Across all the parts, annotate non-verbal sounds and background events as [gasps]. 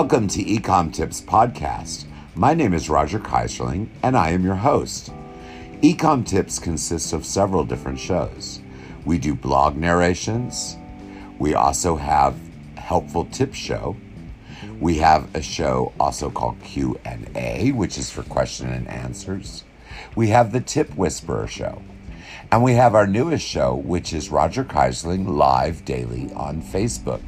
Welcome to Ecom Tips Podcast. My name is Roger Keyserling, and I am your host. Ecom Tips consists of several different shows. We do blog narrations. We also have helpful tip show. We have a show also called Q&A, which is for question and answers. We have the Tip Whisperer show. And we have our newest show, which is Roger Keyserling live daily on Facebook.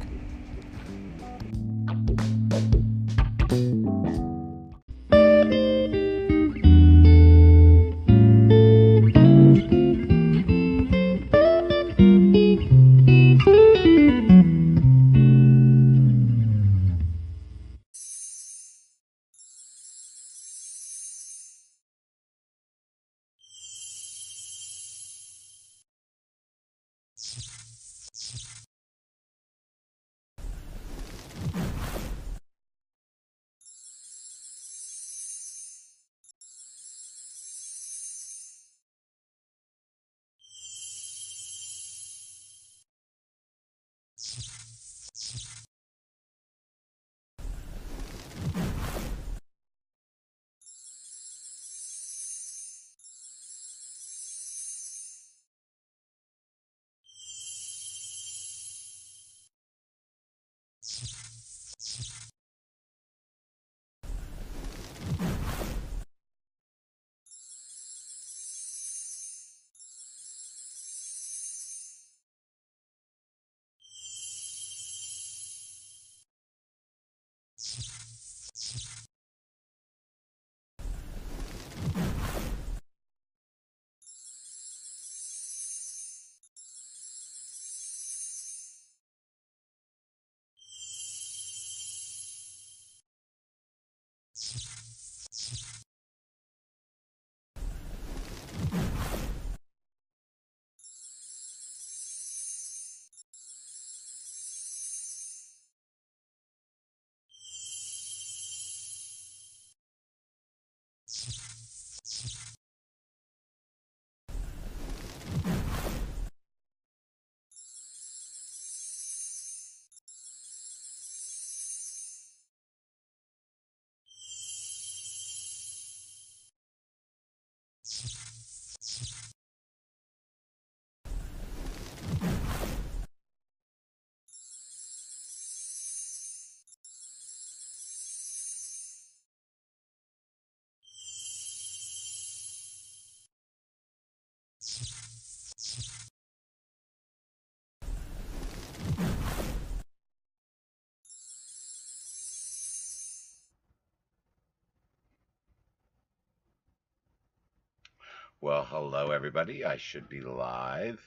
Well, hello, everybody. I should be live.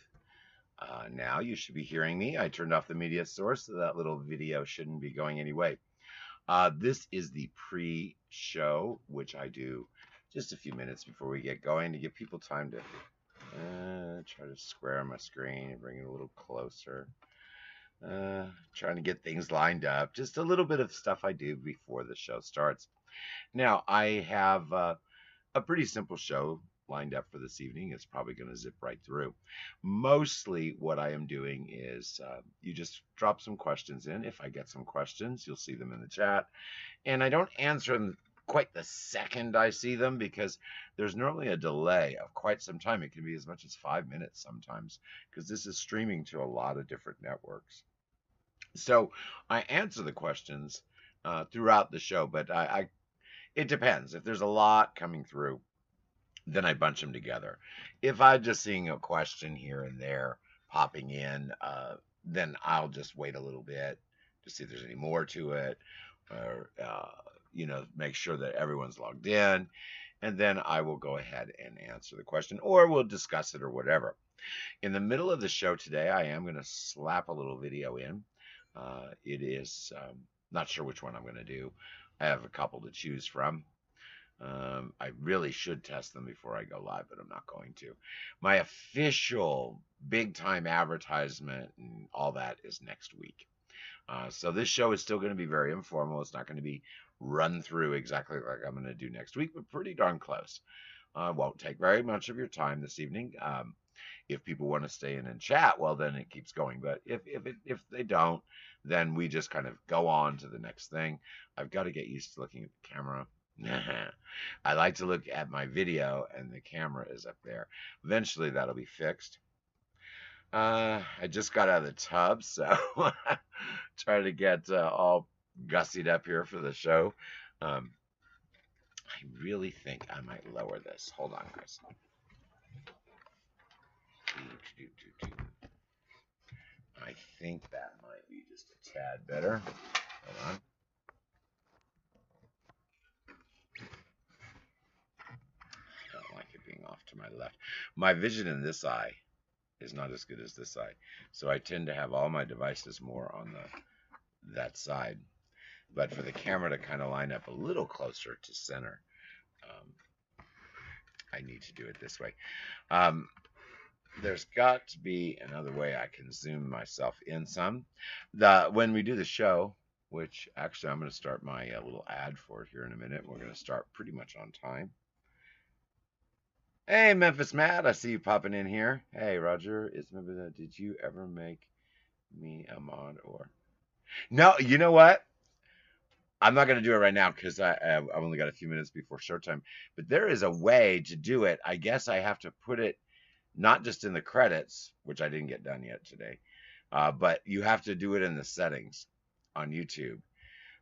Uh, now you should be hearing me. I turned off the media source, so that little video shouldn't be going anyway. Uh, this is the pre show, which I do just a few minutes before we get going to give people time to uh, try to square my screen and bring it a little closer. Uh, trying to get things lined up. Just a little bit of stuff I do before the show starts. Now, I have uh, a pretty simple show lined up for this evening. It's probably going to zip right through. Mostly what I am doing is uh, you just drop some questions in. If I get some questions, you'll see them in the chat. And I don't answer them quite the second I see them because there's normally a delay of quite some time. It can be as much as five minutes sometimes because this is streaming to a lot of different networks. So I answer the questions uh, throughout the show, but I, I it depends. If there's a lot coming through, then I bunch them together. If I'm just seeing a question here and there popping in, uh, then I'll just wait a little bit to see if there's any more to it, or uh, you know, make sure that everyone's logged in, and then I will go ahead and answer the question, or we'll discuss it or whatever. In the middle of the show today, I am going to slap a little video in. Uh, it is um, not sure which one I'm going to do. I have a couple to choose from. Um, I really should test them before I go live, but I'm not going to. My official big time advertisement and all that is next week. Uh, so this show is still going to be very informal. It's not going to be run through exactly like I'm going to do next week, but pretty darn close. Uh, won't take very much of your time this evening. Um, If people want to stay in and chat, well, then it keeps going. But if if it, if they don't, then we just kind of go on to the next thing. I've got to get used to looking at the camera. I like to look at my video and the camera is up there. Eventually that'll be fixed. Uh, I just got out of the tub, [laughs] so [laughs] trying to get uh, all gussied up here for the show. Um, I really think I might lower this. Hold on, guys. I think that might be just a tad better. Hold on. I don't like it being off to my left. My vision in this eye is not as good as this eye. So I tend to have all my devices more on the that side. But for the camera to kind of line up a little closer to center, um, I need to do it this way. Um, there's got to be another way I can zoom myself in some. The when we do the show, which actually I'm going to start my uh, little ad for it here in a minute. We're going to start pretty much on time. Hey, Memphis Matt, I see you popping in here. Hey, Roger, it's Memphis. Did you ever make me a mod or? No, you know what? I'm not going to do it right now because I, I've only got a few minutes before showtime. But there is a way to do it. I guess I have to put it not just in the credits, which I didn't get done yet today, uh, but you have to do it in the settings on YouTube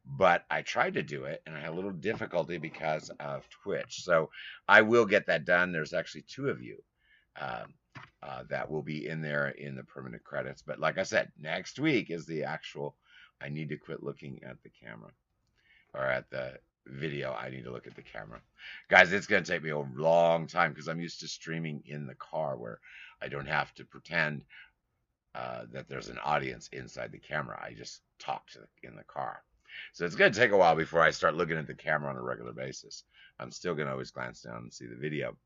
but I tried to do it and I had a little difficulty because of Twitch. So I will get that done. There's actually two of you um, uh, that will be in there in the permanent credits. But like I said, next week is the actual. I need to quit looking at the camera or at the video. I need to look at the camera. Guys, it's going to take me a long time because I'm used to streaming in the car where I don't have to pretend uh, that there's an audience inside the camera. I just talk to the, in the car. So it's going to take a while before I start looking at the camera on a regular basis. I'm still going to always glance down and see the video.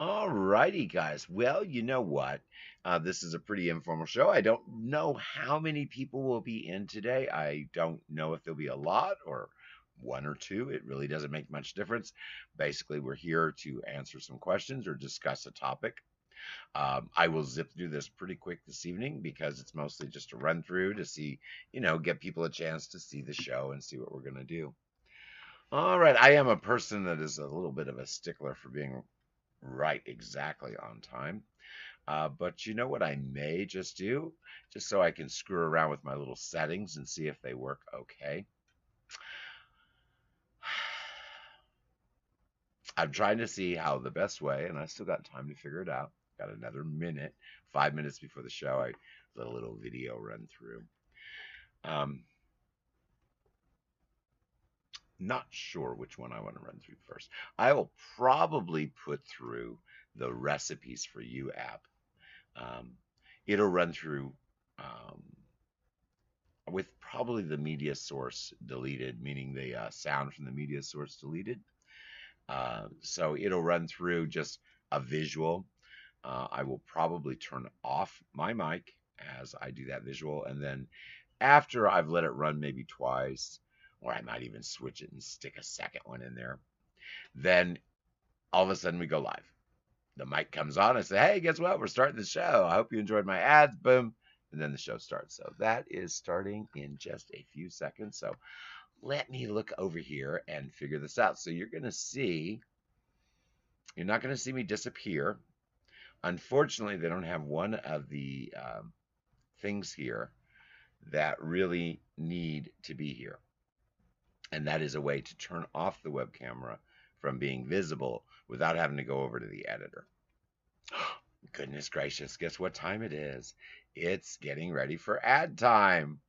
Alrighty, guys. Well, you know what? Uh, this is a pretty informal show. I don't know how many people will be in today. I don't know if there'll be a lot or one or two. It really doesn't make much difference. Basically, we're here to answer some questions or discuss a topic. Um, I will zip through this pretty quick this evening because it's mostly just a run through to see, you know, get people a chance to see the show and see what we're going to do. All right. I am a person that is a little bit of a stickler for being right exactly on time. Uh, but you know what I may just do? Just so I can screw around with my little settings and see if they work okay. [sighs] I'm trying to see how the best way, and I still got time to figure it out, Got another minute, five minutes before the show. I let a little video run through. Um, not sure which one I want to run through first. I will probably put through the recipes for you app. Um, it'll run through um, with probably the media source deleted, meaning the uh, sound from the media source deleted. Uh, so it'll run through just a visual uh, I will probably turn off my mic as I do that visual. And then after I've let it run maybe twice, or I might even switch it and stick a second one in there, then all of a sudden we go live. The mic comes on. I say, hey, guess what? We're starting the show. I hope you enjoyed my ads. Boom. And then the show starts. So that is starting in just a few seconds. So let me look over here and figure this out. So you're going to see, you're not going to see me disappear. Unfortunately, they don't have one of the um, things here that really need to be here. And that is a way to turn off the web camera from being visible without having to go over to the editor. [gasps] Goodness gracious, guess what time it is? It's getting ready for ad time.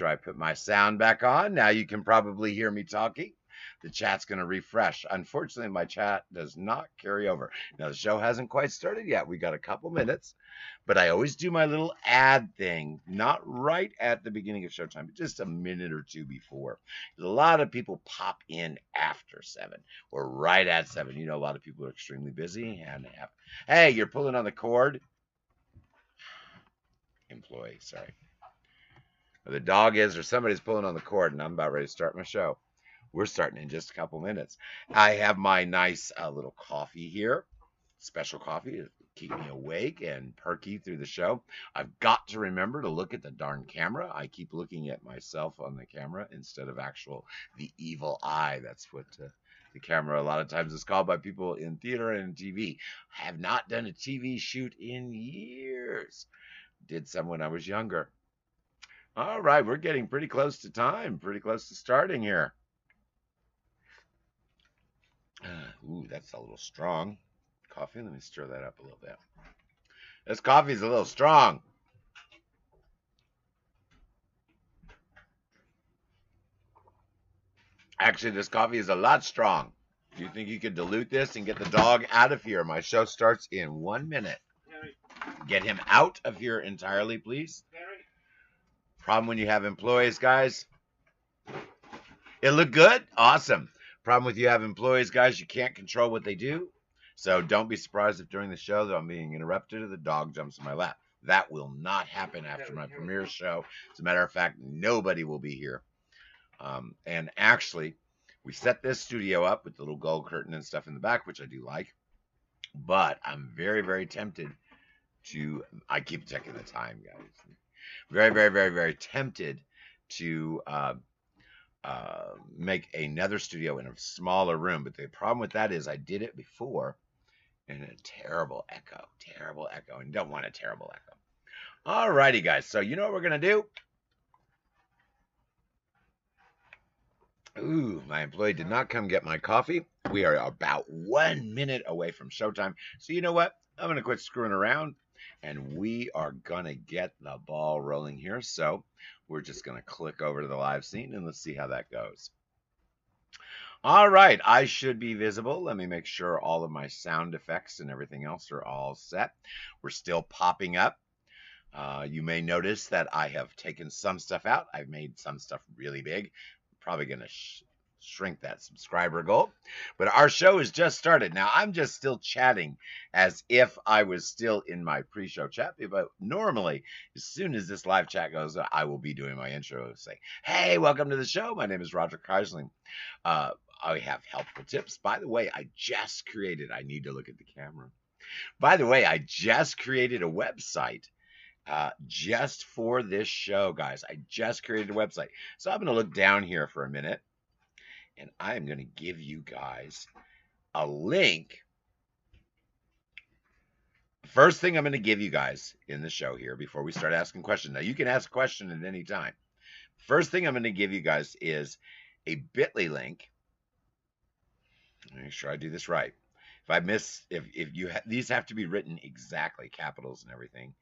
After I put my sound back on, now you can probably hear me talking. The chat's going to refresh. Unfortunately, my chat does not carry over. Now, the show hasn't quite started yet. We got a couple minutes, but I always do my little ad thing, not right at the beginning of showtime, but just a minute or two before. A lot of people pop in after seven or right at seven. You know, a lot of people are extremely busy and have, hey, you're pulling on the cord. Employee, sorry or the dog is, or somebody's pulling on the cord, and I'm about ready to start my show. We're starting in just a couple minutes. I have my nice uh, little coffee here, special coffee to keep me awake and perky through the show. I've got to remember to look at the darn camera. I keep looking at myself on the camera instead of actual the evil eye. That's what. Uh, the camera a lot of times is called by people in theater and TV. I have not done a TV shoot in years. Did some when I was younger. All right, we're getting pretty close to time, pretty close to starting here. [sighs] Ooh, that's a little strong. Coffee, let me stir that up a little bit. This coffee's a little strong. Actually, this coffee is a lot strong. Do you think you could dilute this and get the dog out of here? My show starts in one minute. Get him out of here entirely, please. Problem when you have employees, guys. It look good? Awesome. Problem with you have employees, guys, you can't control what they do. So don't be surprised if during the show that I'm being interrupted or the dog jumps in my lap. That will not happen after my premiere show. As a matter of fact, nobody will be here. Um, and actually, we set this studio up with the little gold curtain and stuff in the back, which I do like. But I'm very, very tempted to. I keep checking the time, guys very, very, very, very tempted to uh, uh, make another studio in a smaller room. But the problem with that is I did it before in a terrible echo, terrible echo, and don't want a terrible echo. Alrighty, guys. So you know what we're gonna do? Ooh, my employee did not come get my coffee. We are about one minute away from showtime. So you know what? I'm gonna quit screwing around and we are going to get the ball rolling here. So we're just going to click over to the live scene and let's see how that goes. All right, I should be visible. Let me make sure all of my sound effects and everything else are all set. We're still popping up. Uh, you may notice that I have taken some stuff out. I've made some stuff really big. probably going to shrink that subscriber goal. But our show has just started. Now, I'm just still chatting as if I was still in my pre show chat. But normally, as soon as this live chat goes, I will be doing my intro. Say, hey, welcome to the show. My name is Roger Keyserling. Uh, I have helpful tips. By the way, I just created, I need to look at the camera. By the way, I just created a website uh, just for this show, guys. I just created a website. So I'm going to look down here for a minute and I am going to give you guys a link. First thing I'm going to give you guys in the show here before we start asking questions. Now, you can ask a question at any time. First thing I'm going to give you guys is a bit.ly link. Make sure I do this right. If I miss, if, if you, ha these have to be written exactly, capitals and everything.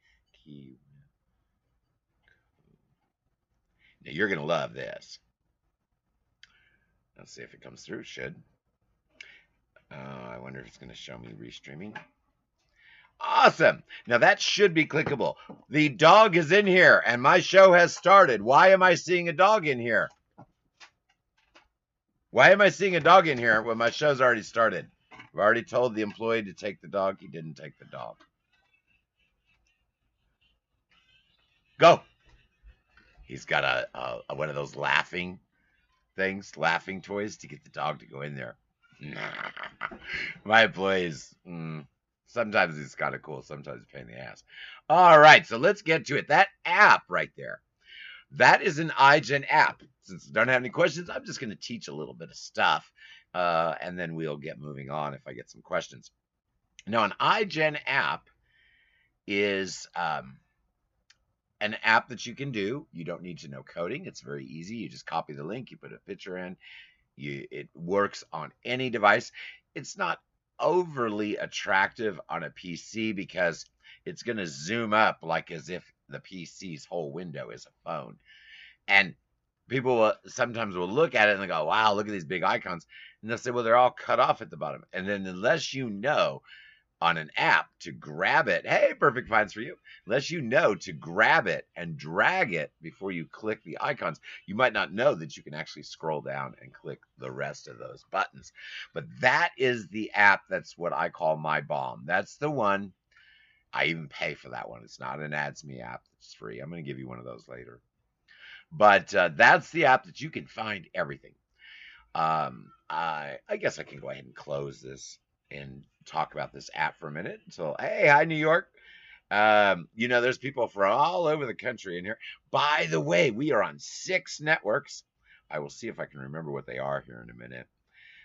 Now, you're going to love this. Let's see if it comes through. Should. Uh, I wonder if it's going to show me restreaming. Awesome. Now that should be clickable. The dog is in here and my show has started. Why am I seeing a dog in here? Why am I seeing a dog in here when my show's already started? I've already told the employee to take the dog. He didn't take the dog. Go. He's got a, a, a one of those laughing things, laughing toys, to get the dog to go in there. [laughs] My employees, mm, sometimes it's kind of cool, sometimes pain in the ass. All right, so let's get to it. That app right there, that is an iGen app. Since I don't have any questions, I'm just going to teach a little bit of stuff, uh, and then we'll get moving on if I get some questions. Now, an iGen app is um, an app that you can do. You don't need to know coding. It's very easy. You just copy the link, you put a picture in. You, it works on any device. It's not overly attractive on a PC because it's going to zoom up like as if the PC's whole window is a phone. And people will, sometimes will look at it and they go, wow, look at these big icons. And they'll say, well, they're all cut off at the bottom. And then unless you know on an app to grab it. Hey, perfect finds for you. Unless you know to grab it and drag it before you click the icons, you might not know that you can actually scroll down and click the rest of those buttons. But that is the app that's what I call my bomb. That's the one. I even pay for that one. It's not an AdsMe app. It's free. I'm going to give you one of those later. But uh, that's the app that you can find everything. Um, I, I guess I can go ahead and close this and talk about this app for a minute. So, hey, hi, New York. Um, you know, there's people from all over the country in here. By the way, we are on six networks. I will see if I can remember what they are here in a minute.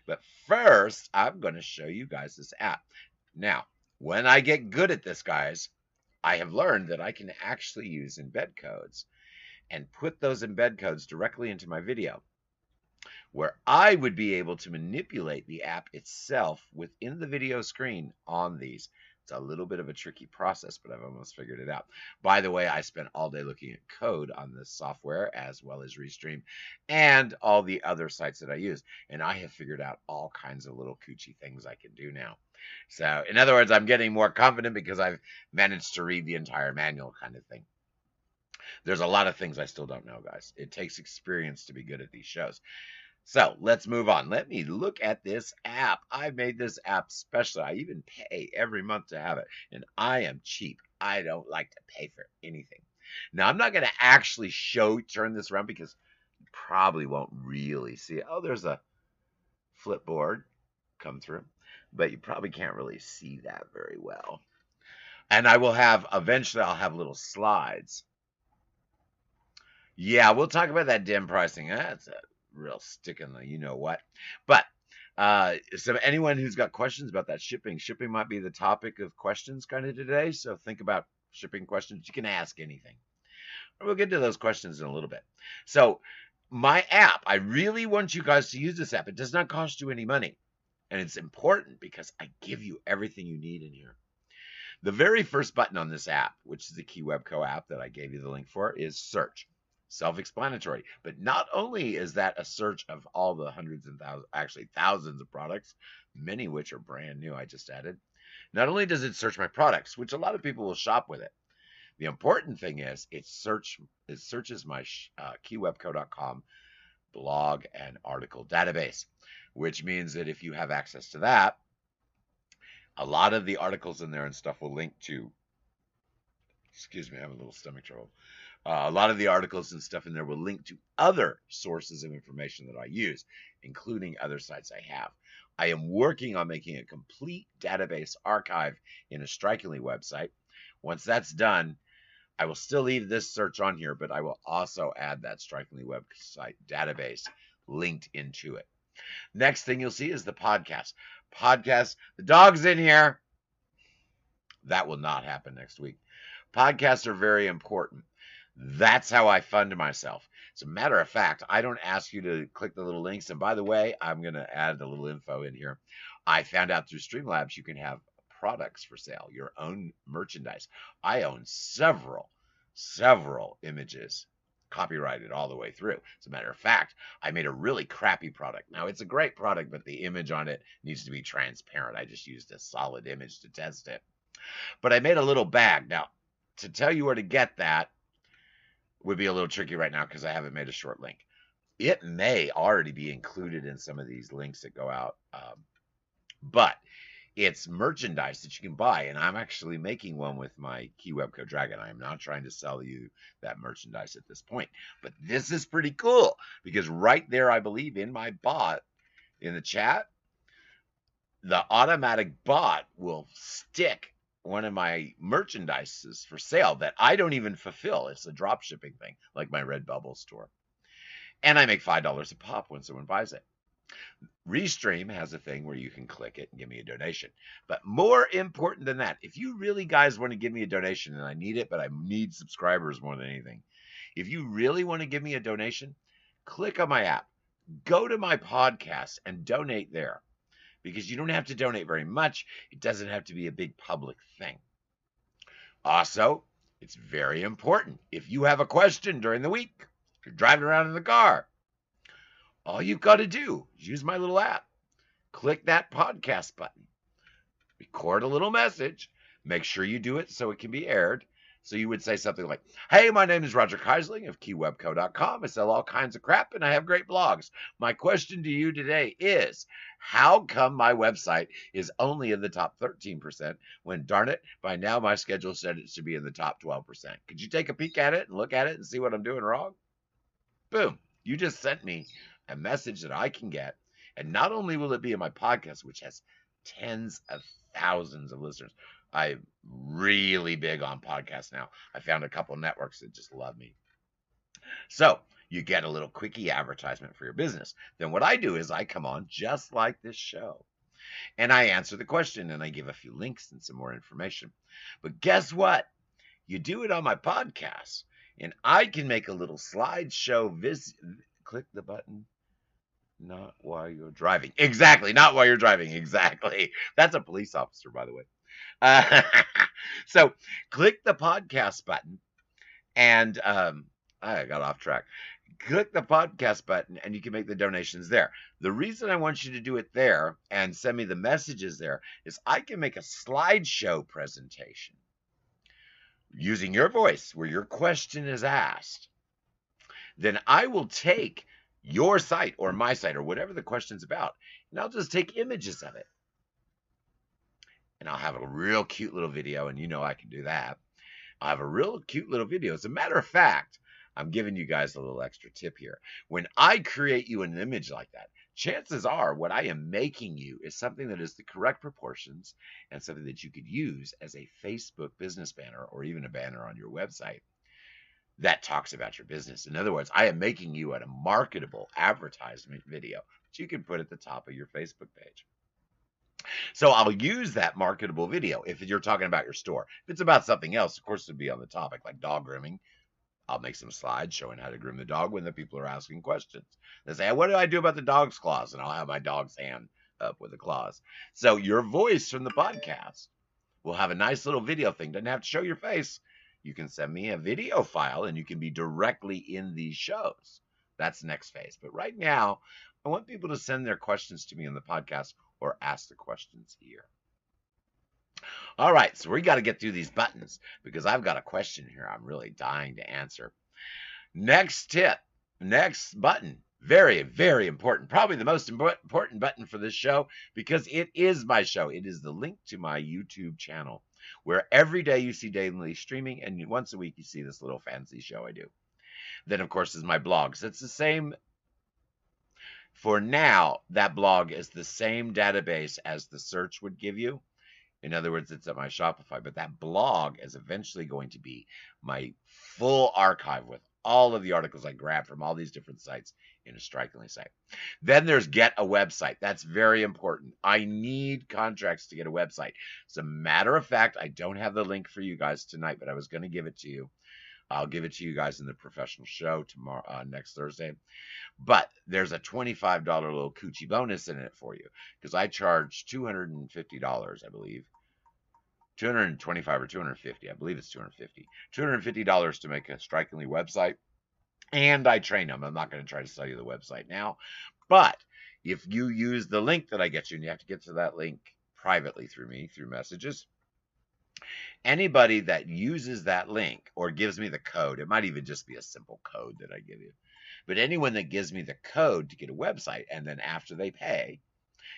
But first, I'm going to show you guys this app. Now, when I get good at this, guys, I have learned that I can actually use embed codes and put those embed codes directly into my video where I would be able to manipulate the app itself within the video screen on these. It's a little bit of a tricky process, but I've almost figured it out. By the way, I spent all day looking at code on this software as well as Restream and all the other sites that I use. And I have figured out all kinds of little coochie things I can do now. So, in other words, I'm getting more confident because I've managed to read the entire manual kind of thing. There's a lot of things I still don't know, guys. It takes experience to be good at these shows. So let's move on. Let me look at this app. I made this app special. I even pay every month to have it. And I am cheap. I don't like to pay for anything. Now, I'm not going to actually show, turn this around because you probably won't really see it. Oh, there's a flipboard come through, but you probably can't really see that very well. And I will have, eventually, I'll have little slides. Yeah, we'll talk about that dim pricing. That's a real stick in the you know what. But uh, so anyone who's got questions about that shipping, shipping might be the topic of questions kind of today. So think about shipping questions. You can ask anything. We'll get to those questions in a little bit. So my app, I really want you guys to use this app. It does not cost you any money. And it's important because I give you everything you need in here. The very first button on this app, which is the KeyWebCo app that I gave you the link for, is search self explanatory. But not only is that a search of all the hundreds and thousands, actually thousands of products, many which are brand new, I just added, not only does it search my products, which a lot of people will shop with it, the important thing is it search it searches my uh, keywebco.com blog and article database, which means that if you have access to that, a lot of the articles in there and stuff will link to. Excuse me, I have a little stomach trouble. Uh, a lot of the articles and stuff in there will link to other sources of information that I use, including other sites I have. I am working on making a complete database archive in a Strikingly website. Once that's done, I will still leave this search on here, but I will also add that Strikingly website database linked into it. Next thing you'll see is the podcast. Podcast, the dog's in here. That will not happen next week. Podcasts are very important. That's how I fund myself. As a matter of fact, I don't ask you to click the little links. And by the way, I'm going to add a little info in here. I found out through Streamlabs you can have products for sale, your own merchandise. I own several, several images copyrighted all the way through. As a matter of fact, I made a really crappy product. Now, it's a great product, but the image on it needs to be transparent. I just used a solid image to test it. But I made a little bag. Now, to tell you where to get that, would be a little tricky right now because I haven't made a short link. It may already be included in some of these links that go out, um, but it's merchandise that you can buy. And I'm actually making one with my KeyWebCo Dragon. I am not trying to sell you that merchandise at this point, but this is pretty cool because right there, I believe in my bot in the chat, the automatic bot will stick one of my merchandises for sale that I don't even fulfill. It's a drop shipping thing, like my Redbubble store. And I make $5 a pop when someone buys it. Restream has a thing where you can click it and give me a donation. But more important than that, if you really guys want to give me a donation, and I need it, but I need subscribers more than anything, if you really want to give me a donation, click on my app, go to my podcast, and donate there because you don't have to donate very much. It doesn't have to be a big public thing. Also, it's very important. If you have a question during the week, you're driving around in the car, all you've got to do is use my little app. Click that podcast button, record a little message, make sure you do it so it can be aired. So you would say something like, Hey, my name is Roger Keyserling of keywebco.com. I sell all kinds of crap and I have great blogs. My question to you today is how come my website is only in the top 13% when, darn it, by now my schedule said it should be in the top 12%? Could you take a peek at it and look at it and see what I'm doing wrong? Boom. You just sent me a message that I can get. And not only will it be in my podcast, which has tens of thousands of listeners, I'm really big on podcasts now. I found a couple networks that just love me. So you get a little quickie advertisement for your business. Then what I do is I come on just like this show and I answer the question and I give a few links and some more information. But guess what? You do it on my podcast and I can make a little slideshow. Vis- click the button. Not while you're driving. Exactly. Not while you're driving. Exactly. [laughs] That's a police officer, by the way. Uh, [laughs] so click the podcast button and um, I got off track. Click the podcast button and you can make the donations there. The reason I want you to do it there and send me the messages there is I can make a slideshow presentation using your voice where your question is asked. Then I will take your site or my site or whatever the question's about, and I'll just take images of it and I'll have a real cute little video, and you know I can do that. I'll have a real cute little video. As a matter of fact, I'm giving you guys a little extra tip here. When I create you an image like that, chances are what I am making you is something that is the correct proportions and something that you could use as a Facebook business banner or even a banner on your website that talks about your business. In other words, I am making you a marketable advertisement video that you can put at the top of your Facebook page. So I'll use that marketable video if you're talking about your store. If it's about something else, of course, it'd be on the topic like dog grooming. I'll make some slides showing how to groom the dog when the people are asking questions. They say, What do I do about the dog's claws? And I'll have my dog's hand up with the claws. So your voice from the podcast will have a nice little video thing. Doesn't have to show your face. You can send me a video file and you can be directly in these shows. That's the next phase. But right now, I want people to send their questions to me on the podcast or ask the questions here. All right, so we got to get through these buttons because I've got a question here I'm really dying to answer. Next tip, next button, very, very important. Probably the most important button for this show because it is my show. It is the link to my YouTube channel where every day you see daily streaming and once a week you see this little fancy show I do. Then, of course, is my blog. So it's the same for now, that blog is the same database as the search would give you. In other words, it's at my Shopify, but that blog is eventually going to be my full archive with all of the articles I grab from all these different sites in a strikingly site. Then there's get a website. That's very important. I need contracts to get a website. As a matter of fact, I don't have the link for you guys tonight, but I was going to give it to you. I'll give it to you guys in the professional show tomorrow, uh, next Thursday. But there's a $25 little coochie bonus in it for you because I charge $250, I believe. 225 or 250, I believe it's 250. $250 to make a strikingly website. And I train them. I'm not going to try to sell you the website now. But if you use the link that I get you, and you have to get to that link privately through me, through messages, anybody that uses that link or gives me the code, it might even just be a simple code that I give you. But anyone that gives me the code to get a website and then after they pay,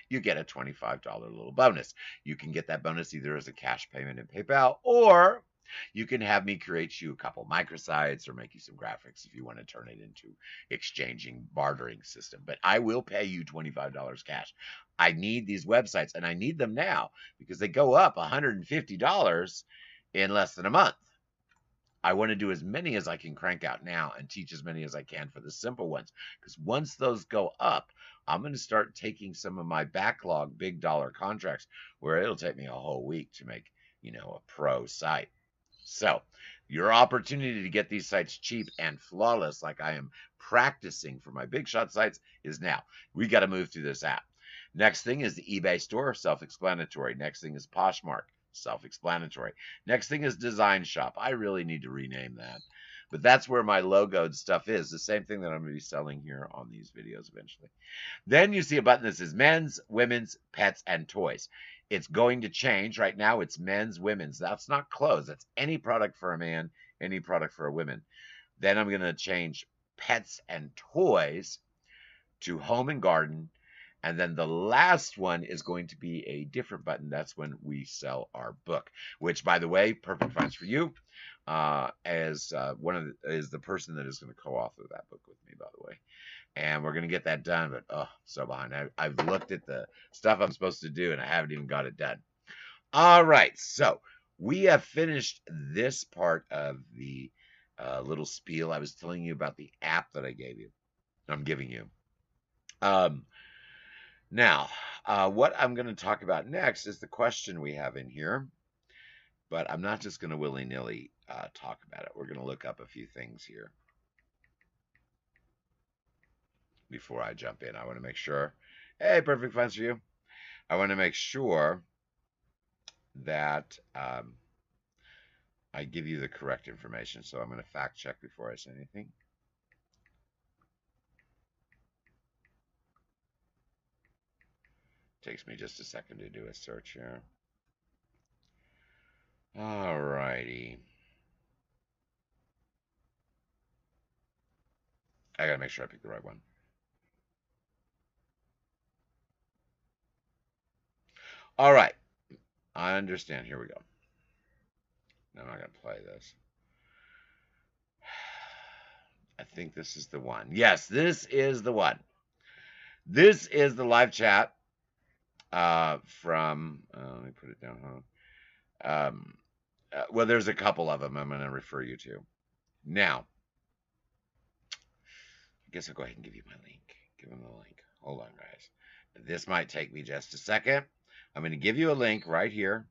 you get a $25 little bonus. You can get that bonus either as a cash payment in PayPal or you can have me create you a couple microsites or make you some graphics if you want to turn it into exchanging bartering system. But I will pay you $25 cash. I need these websites and I need them now because they go up $150 in less than a month. I want to do as many as I can crank out now and teach as many as I can for the simple ones. Because once those go up, I'm going to start taking some of my backlog big dollar contracts where it'll take me a whole week to make, you know, a pro site. So, your opportunity to get these sites cheap and flawless, like I am practicing for my big shot sites, is now. We got to move through this app. Next thing is the eBay store, self explanatory. Next thing is Poshmark, self explanatory. Next thing is Design Shop. I really need to rename that. but that's where my logoed stuff is. The same thing that I'm going to be selling here on these videos eventually. Then you see a button that says men's, women's, pets, and toys. It's going to change. Right now, it's men's, women's. That's not clothes. That's any product for a man, any product for a woman. Then I'm going to change pets and toys to home and garden. And then the last one is going to be a different button. That's when we sell our book, which, by the way, Perfect Finds for You, uh, as uh, one of the, is the person that is going to co-author that book with me, by the way. And we're to get that done, but oh, so behind. I, I've looked at the stuff I'm supposed to do, and I haven't even got it done. All right, so we have finished this part of the uh, little spiel. I was telling you about the app that I gave you. I'm giving you. Um, now, uh, what I'm going to talk about next is the question we have in here, but I'm not just going to willy nilly uh, talk about it. We're going to look up a few things here before I jump in. I want to make sure. Hey, perfect finds for you. I want to make sure that um, I give you the correct information. So I'm going to fact check before I say anything. Takes me just a second to do a search here. All righty. I gotta make sure I pick the right one. All right. I understand. Here we go. I'm not going to play this. [sighs] I think this is the one. Yes, this is the one. This is the live chat uh, from, uh, let me put it down. Huh? Um, uh, well, there's a couple of them I'm going to refer you to. Now, I guess I'll go ahead and give you my link. Give them the link. Hold on, guys. This might take me just a second. I'm going to give you a link right here.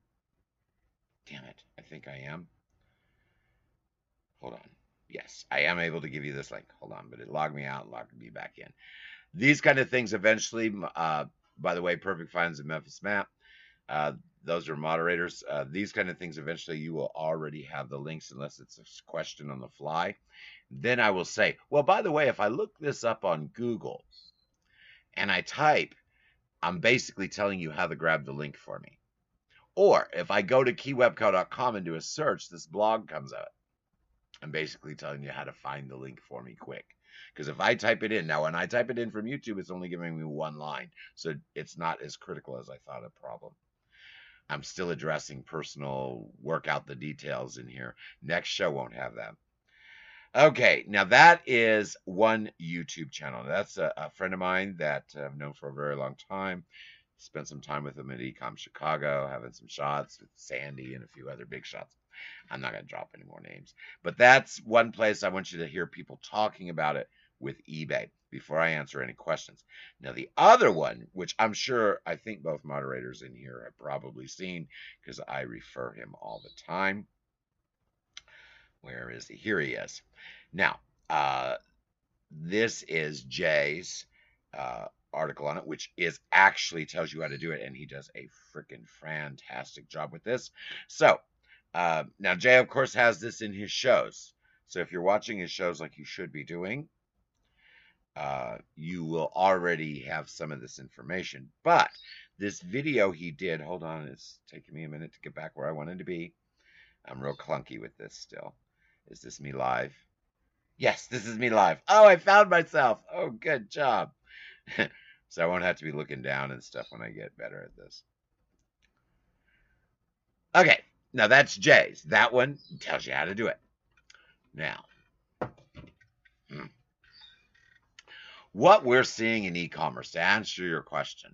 Damn it. I think I am. Hold on. Yes, I am able to give you this link. Hold on, but it logged me out and logged me back in. These kind of things eventually, uh, by the way, Perfect Finds and Memphis Matt, uh, those are moderators. Uh, these kind of things, eventually you will already have the links unless it's a question on the fly. Then I will say, well, by the way, if I look this up on Google and I type I'm basically telling you how to grab the link for me. Or if I go to keywebco.com and do a search, this blog comes up. I'm basically telling you how to find the link for me quick. Because if I type it in, now when I type it in from YouTube, it's only giving me one line. So it's not as critical as I thought a problem. I'm still addressing personal, work out the details in here. Next show won't have that. Okay, now that is one YouTube channel. That's a, a friend of mine that I've known for a very long time. Spent some time with him at Ecom Chicago, having some shots with Sandy and a few other big shots. I'm not going to drop any more names. But that's one place I want you to hear people talking about it with eBay before I answer any questions. Now, the other one, which I'm sure I think both moderators in here have probably seen because I refer him all the time. Where is he? Here he is. Now, uh, this is Jay's uh, article on it, which is actually tells you how to do it, and he does a freaking fantastic job with this. So, uh, now Jay, of course, has this in his shows. So if you're watching his shows like you should be doing, uh, you will already have some of this information. But this video he did, hold on, it's taking me a minute to get back where I wanted to be. I'm real clunky with this still. Is this me live? Yes, this is me live. Oh, I found myself. Oh, good job. [laughs] so I won't have to be looking down and stuff when I get better at this. Okay, now that's Jay's. That one tells you how to do it. Now, hmm. what we're seeing in e-commerce, to answer your question,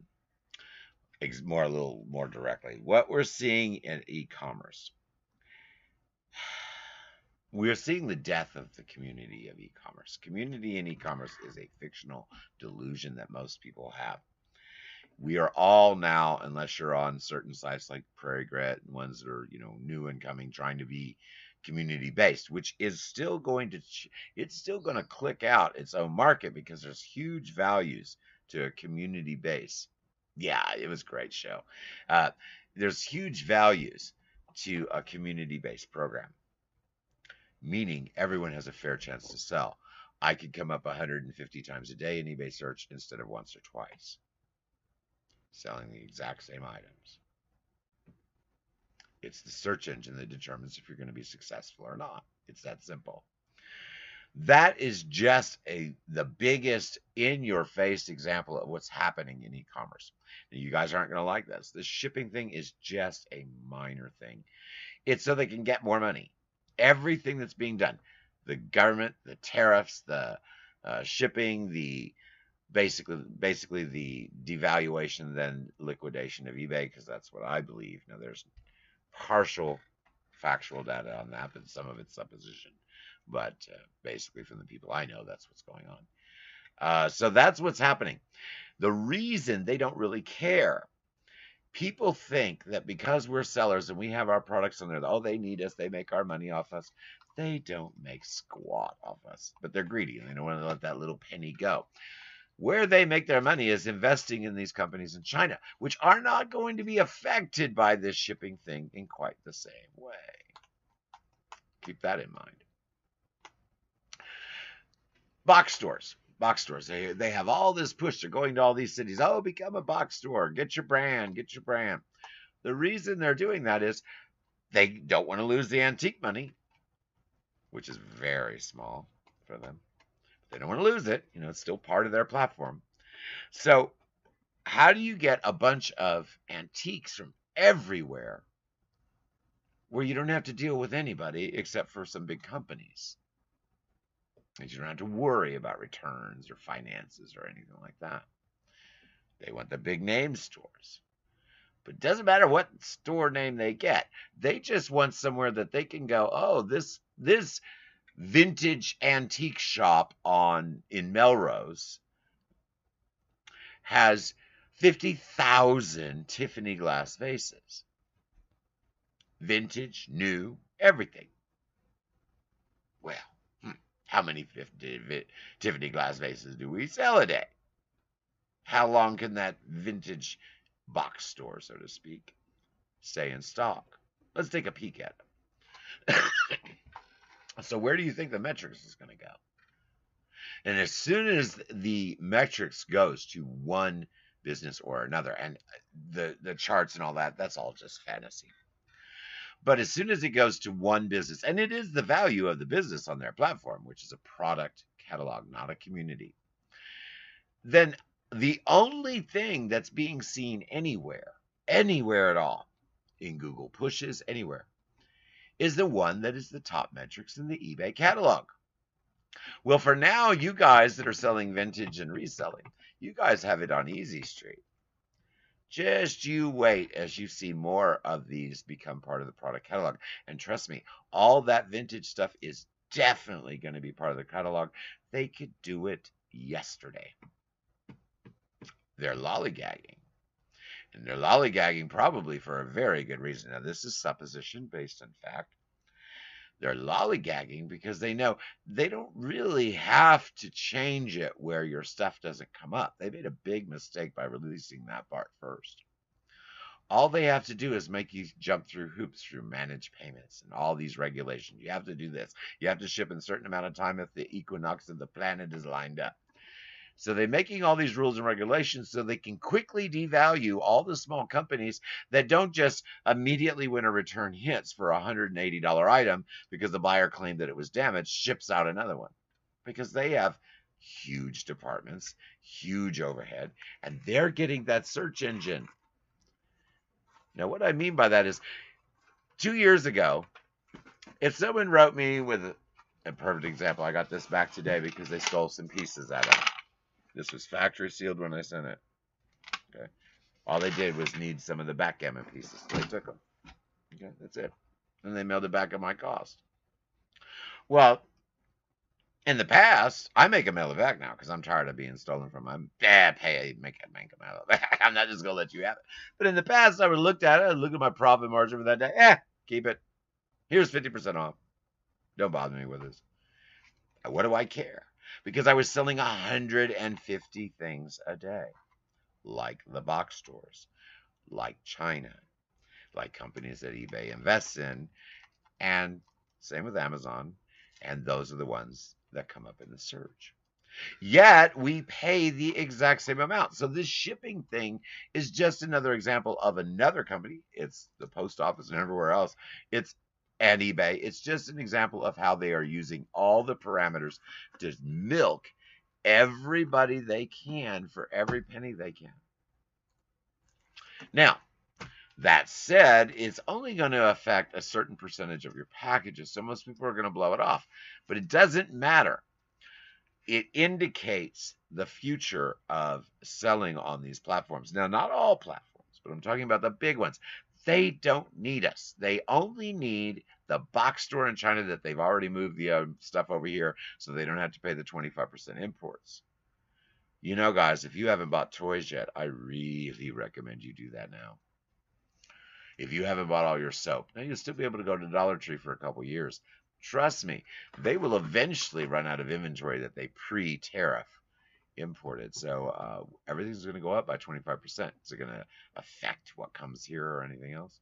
more a little more directly, what we're seeing in e-commerce we are seeing the death of the community of e-commerce. Community in e-commerce is a fictional delusion that most people have. We are all now, unless you're on certain sites like Prairie Grit and ones that are, you know, new and coming, trying to be community based, which is still going to, it's still going to click out its own market because there's huge values to a community base. Yeah, it was a great show. Uh, there's huge values to a community based program meaning everyone has a fair chance to sell. I could come up 150 times a day in eBay search instead of once or twice, selling the exact same items. It's the search engine that determines if you're going to be successful or not. It's that simple. That is just a the biggest in your face example of what's happening in e-commerce. You guys aren't going to like this. This shipping thing is just a minor thing. It's so they can get more money. Everything that's being done, the government, the tariffs, the uh, shipping, the basically basically the devaluation then liquidation of eBay because that's what I believe. Now there's partial factual data on that, but some of it's supposition. But uh, basically, from the people I know, that's what's going on. Uh, so that's what's happening. The reason they don't really care, people think that because we're sellers and we have our products on there, oh, they need us, they make our money off us. They don't make squat off us, but they're greedy and they don't want to let that little penny go. Where they make their money is investing in these companies in China, which are not going to be affected by this shipping thing in quite the same way. Keep that in mind. Box stores. Box stores. They, they have all this push. They're going to all these cities. Oh, become a box store. Get your brand. Get your brand. The reason they're doing that is they don't want to lose the antique money, which is very small for them. They don't want to lose it. You know, it's still part of their platform. So, how do you get a bunch of antiques from everywhere where you don't have to deal with anybody except for some big companies? You don't have to worry about returns or finances or anything like that. They want the big name stores. But it doesn't matter what store name they get. They just want somewhere that they can go, oh, this this vintage antique shop on in Melrose has 50,000 Tiffany glass vases. Vintage, new, everything. Well, how many Tiffany glass vases do we sell a day? How long can that vintage box store, so to speak, stay in stock? Let's take a peek at it. [coughs] so where do you think the metrics is going to go? And as soon as the metrics goes to one business or another, and uh, the the charts and all that, that's all just fantasy. But as soon as it goes to one business, and it is the value of the business on their platform, which is a product catalog, not a community, then the only thing that's being seen anywhere, anywhere at all, in Google pushes, anywhere, is the one that is the top metrics in the eBay catalog. Well, for now, you guys that are selling vintage and reselling, you guys have it on Easy Street. Just you wait as you see more of these become part of the product catalog. And trust me, all that vintage stuff is definitely going to be part of the catalog. They could do it yesterday. They're lollygagging. And they're lollygagging probably for a very good reason. Now, this is supposition based on fact. They're lollygagging because they know they don't really have to change it where your stuff doesn't come up. They made a big mistake by releasing that part first. All they have to do is make you jump through hoops through managed payments and all these regulations. You have to do this. You have to ship in a certain amount of time if the equinox of the planet is lined up. So they're making all these rules and regulations so they can quickly devalue all the small companies that don't just immediately when a return hits for a $180 item because the buyer claimed that it was damaged, ships out another one. Because they have huge departments, huge overhead, and they're getting that search engine. Now, what I mean by that is two years ago, if someone wrote me with a, perfect example, I got this back today because they stole some pieces out of it. This was factory sealed when I sent it. Okay. All they did was need some of the backgammon pieces. They took them. Okay, that's it. And they mailed it back at my cost. Well, in the past, I make a mail it back now because I'm tired of being stolen from them. Yeah, pay, make it, make them mail it back. [laughs] I'm not just gonna let you have it. But in the past, I would look at it, I'd look at my profit margin for that day. Yeah, keep it. Here's 50% off. Don't bother me with this. What do I care? Because I was selling 150 things a day, like the box stores, like China, like companies that eBay invests in, and same with Amazon. And those are the ones that come up in the search. Yet we pay the exact same amount. So this shipping thing is just another example of another company. It's the post office and everywhere else. It's and eBay. It's just an example of how they are using all the parameters to milk everybody they can for every penny they can. Now, that said, it's only going to affect a certain percentage of your packages, so most people are going to blow it off. But it doesn't matter. It indicates the future of selling on these platforms. Now, not all platforms, but I'm talking about the big ones. They don't need us. They only need the box store in China that they've already moved the uh, stuff over here so they don't have to pay the 25% imports. You know, guys, if you haven't bought toys yet, I really recommend you do that now. If you haven't bought all your soap, now you'll still be able to go to Dollar Tree for a couple years. Trust me, they will eventually run out of inventory that they pre tariff imported. So uh, everything's going to go up by 25%. Is it going to affect what comes here or anything else?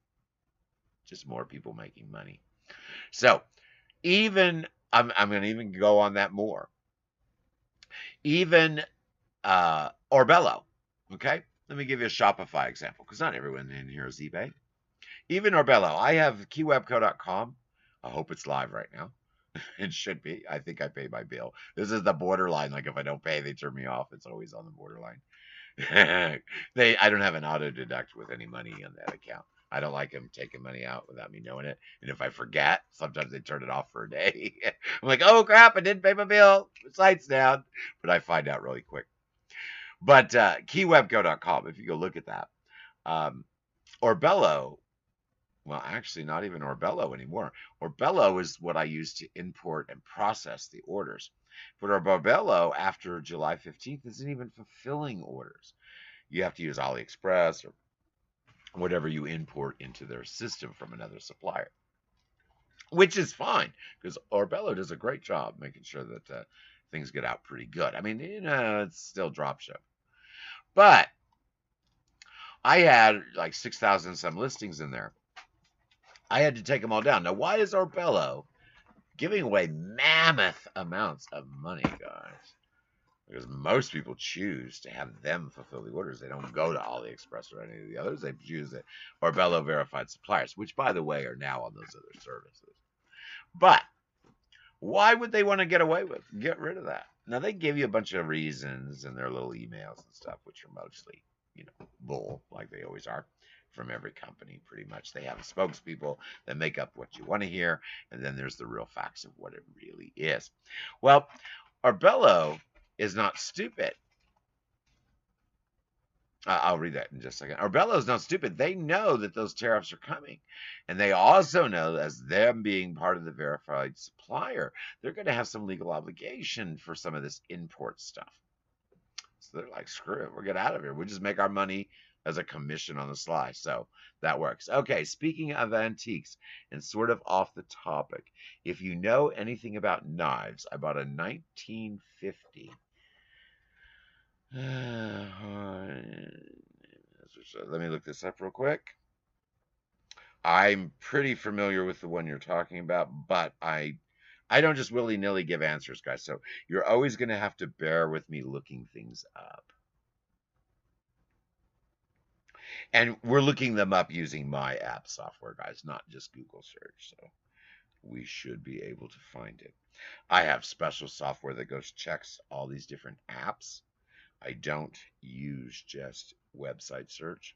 Just more people making money. So even, I'm, I'm going to even go on that more. Even uh, Oberlo, okay? Let me give you a Shopify example because not everyone in here is eBay. Even Oberlo, I have keywebco.com. I hope it's live right now. [laughs] it should be. I think I paid my bill. This is the borderline. Like if I don't pay, they turn me off. It's always on the borderline. [laughs] they, I don't have an auto deduct with any money on that account. I don't like them taking money out without me knowing it. And if I forget, sometimes they turn it off for a day. [laughs] I'm like, oh crap, I didn't pay my bill. The site's down. But I find out really quick. But uh, keywebco.com, if you go look at that. Um, Oberlo well, actually, not even Oberlo anymore. Oberlo is what I use to import and process the orders. But Oberlo, after July 15th, isn't even fulfilling orders. You have to use AliExpress or whatever you import into their system from another supplier, which is fine because Oberlo does a great job making sure that uh, things get out pretty good. I mean, you know, it's still dropship. But I had like 6,000 some listings in there. I had to take them all down. Now, why is Oberlo giving away mammoth amounts of money, guys? Because most people choose to have them fulfill the orders. They don't go to AliExpress or any of the others. They choose the Oberlo verified suppliers, which, by the way, are now on those other services. But why would they want to get away with, get rid of that? Now, they give you a bunch of reasons in their little emails and stuff, which are mostly, you know, bull, like they always are from every company, pretty much. They have spokespeople that make up what you want to hear, and then there's the real facts of what it really is. Well, Oberlo is not stupid. Uh, I'll read that in just a second. Oberlo is not stupid. They know that those tariffs are coming. And they also know, as them being part of the verified supplier, they're going to have some legal obligation for some of this import stuff. So they're like, screw it, we'll get out of here. We'll just make our money as a commission on the sly. So that works. Okay, speaking of antiques and sort of off the topic, if you know anything about knives, I bought a 1950. [sighs] let me look this up real quick. I'm pretty familiar with the one you're talking about, but I I don't just willy-nilly give answers, guys. So you're always going to have to bear with me looking things up. And we're looking them up using my app software, guys, not just Google search. So we should be able to find it. I have special software that goes checks all these different apps. I don't use just website search.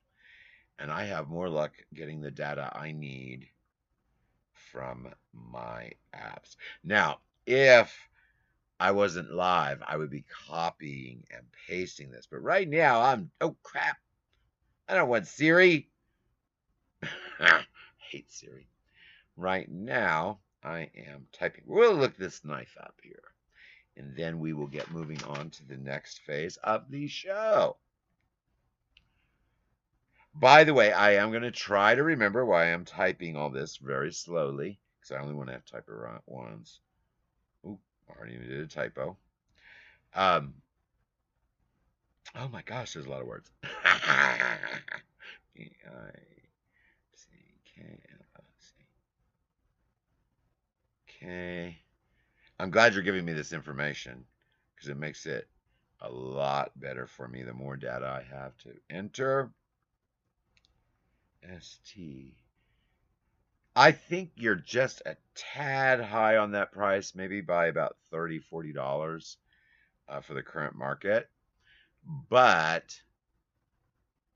And I have more luck getting the data I need from my apps. Now, if I wasn't live, I would be copying and pasting this. But right now, I'm, oh crap, I don't want Siri. [laughs] hate Siri. Right now, I am typing. We'll look this knife up here. And then we will get moving on to the next phase of the show. By the way, I am going to try to remember why I'm typing all this very slowly. Because I only want to have type around once. Ooh, I already did a typo. Um, Oh my gosh, there's a lot of words. [laughs] E I C K L O C K I'm glad you're giving me this information because it makes it a lot better for me the more data I have to enter. ST. I think you're just a tad high on that price, maybe by about $30, $40 uh, for the current market. But,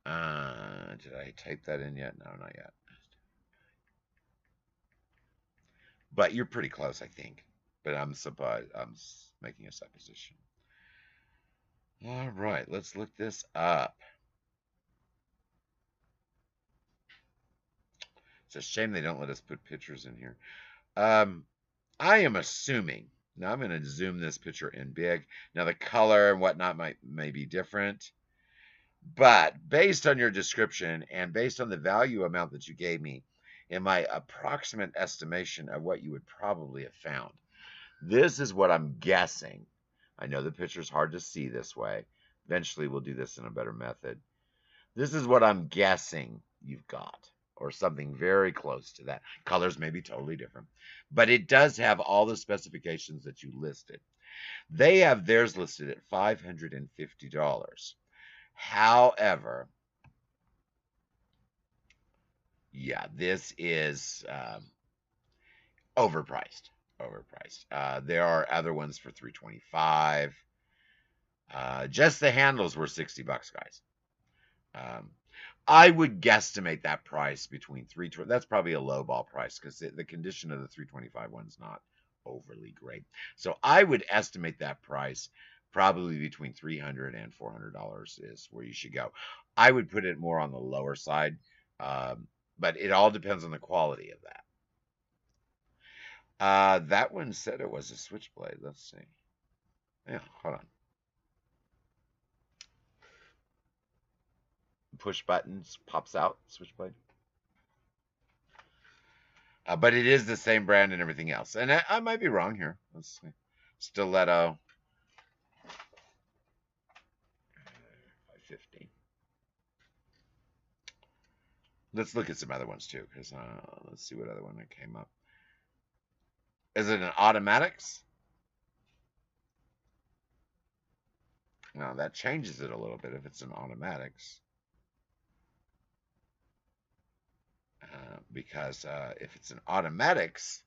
uh, did I type that in yet? No, not yet. But you're pretty close, I think. But I'm surprised. I'm making a supposition. All right, let's look this up. It's a shame they don't let us put pictures in here. Um, I am assuming. Now I'm going to zoom this picture in big. Now the color and whatnot might may be different. But based on your description and based on the value amount that you gave me in my approximate estimation of what you would probably have found, this is what I'm guessing. I know the picture's hard to see this way. Eventually we'll do this in a better method. This is what I'm guessing you've got or something very close to that. Colors may be totally different, but it does have all the specifications that you listed. They have theirs listed at $550. However, yeah, this is um, overpriced. Overpriced. Uh, there are other ones for 325. Uh, just the handles were 60 bucks, guys. Um, I would guesstimate that price between 320. That's probably a low ball price because the condition of the 325 one's not overly great. So I would estimate that price probably between 300 and 400 dollars is where you should go. I would put it more on the lower side, um, but it all depends on the quality of that. Uh, that one said it was a switchblade. Let's see. Yeah, hold on. Push buttons, pops out, switchblade. Uh, but it is the same brand and everything else. And I, I might be wrong here. Let's see. Stiletto. 550. Let's look at some other ones too, because uh, let's see what other one that came up. Is it an automatics? No, that changes it a little bit if it's an automatics. Uh, because uh, if it's an automatics,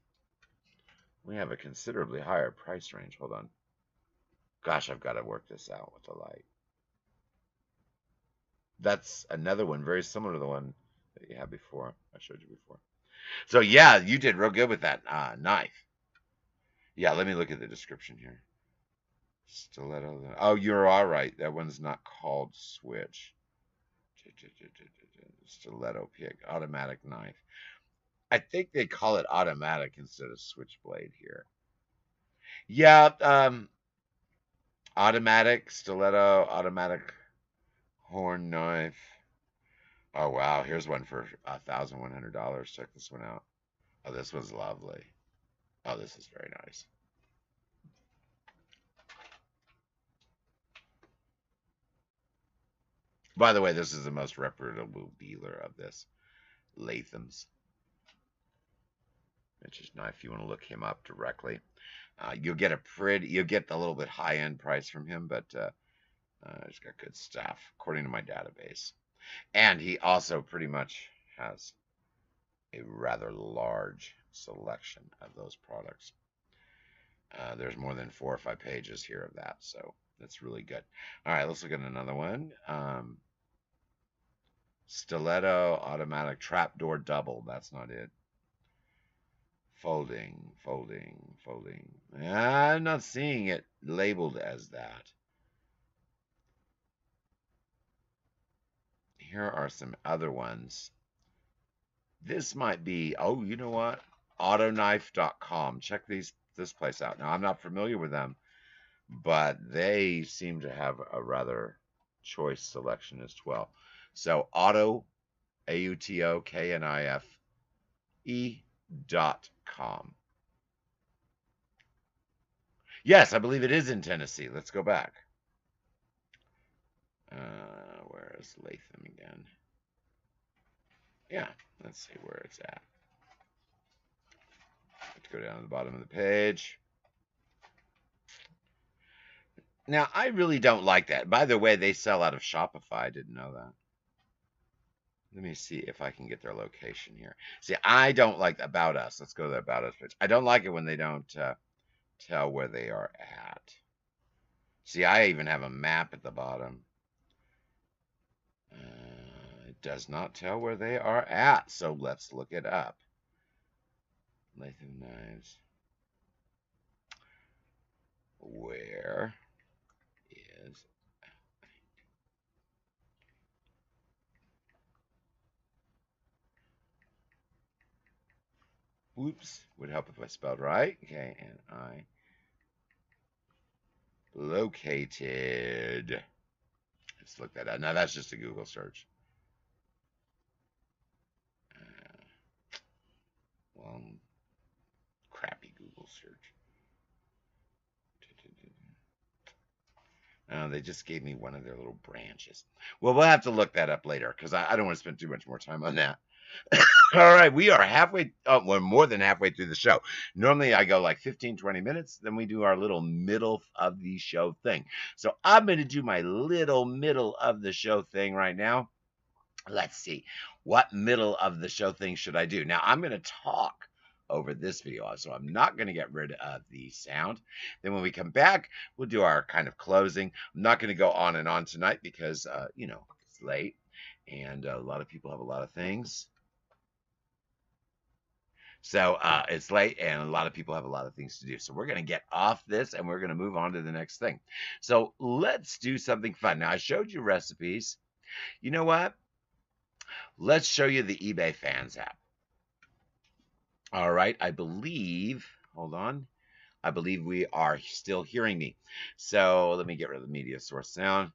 we have a considerably higher price range. Hold on. Gosh, I've got to work this out with the light. That's another one very similar to the one that you had before. I showed you before. So yeah, you did real good with that uh, knife. Yeah, let me look at the description here. Stiletto. Oh, you're all right. That one's not called switch stiletto pick, automatic knife. I think they call it automatic instead of switchblade here. Yeah, um, automatic stiletto, automatic horn knife. Oh wow, here's one for a thousand one hundred dollars. Check this one out. Oh, this one's lovely. Oh, this is very nice. By the way, this is the most reputable dealer of this. Latham's. Vintage knife. If you want to look him up directly, uh, you'll get a pretty, you'll get a little bit high end price from him, but uh, uh, he's got good stuff according to my database. And he also pretty much has a rather large selection of those products. Uh, there's more than four or five pages here of that, so that's really good. All right, let's look at another one. Um, stiletto, automatic, trapdoor double. That's not it. Folding, folding, folding. I'm not seeing it labeled as that. Here are some other ones. This might be, oh, you know what? Autoknife.com. Check these this place out. Now, I'm not familiar with them but they seem to have a rather choice selection as well. So auto, A-U-T-O-K-N-I-F-E dot com. Yes, I believe it is in Tennessee. Let's go back. Uh, where is Latham again? Yeah, let's see where it's at. Let's go down to the bottom of the page. Now, I really don't like that. By the way, they sell out of Shopify. I didn't know that. Let me see if I can get their location here. See, I don't like About Us. Let's go to the About Us page. I don't like it when they don't uh, tell where they are at. See, I even have a map at the bottom. Uh, it does not tell where they are at, so let's look it up. Latham Knives. Where is Whoops. Would help if I spelled right. Okay, and I located. Let's look that up. Now that's just a Google search. Uh, well, crappy Google search. Oh, they just gave me one of their little branches. Well, we'll have to look that up later because I, I, don't want to spend too much more time on that. [coughs] All right, we are halfway, oh, we're more than halfway through the show. Normally I go like 15, 20 minutes, then we do our little middle of the show thing. So I'm going to do my little middle of the show thing right now. Let's see, what middle of the show thing should I do? Now I'm going to talk over this video. So I'm not going to get rid of the sound. Then when we come back, we'll do our kind of closing. I'm not going to go on and on tonight because, uh, you know, it's late and a lot of people have a lot of things. So uh, it's late and a lot of people have a lot of things to do. So we're going to get off this and we're going to move on to the next thing. So let's do something fun. Now, I showed you recipes. You know what? Let's show you the eBay Fans app. All right, I believe, hold on. I believe we are still hearing me. So let me get rid of the media source sound.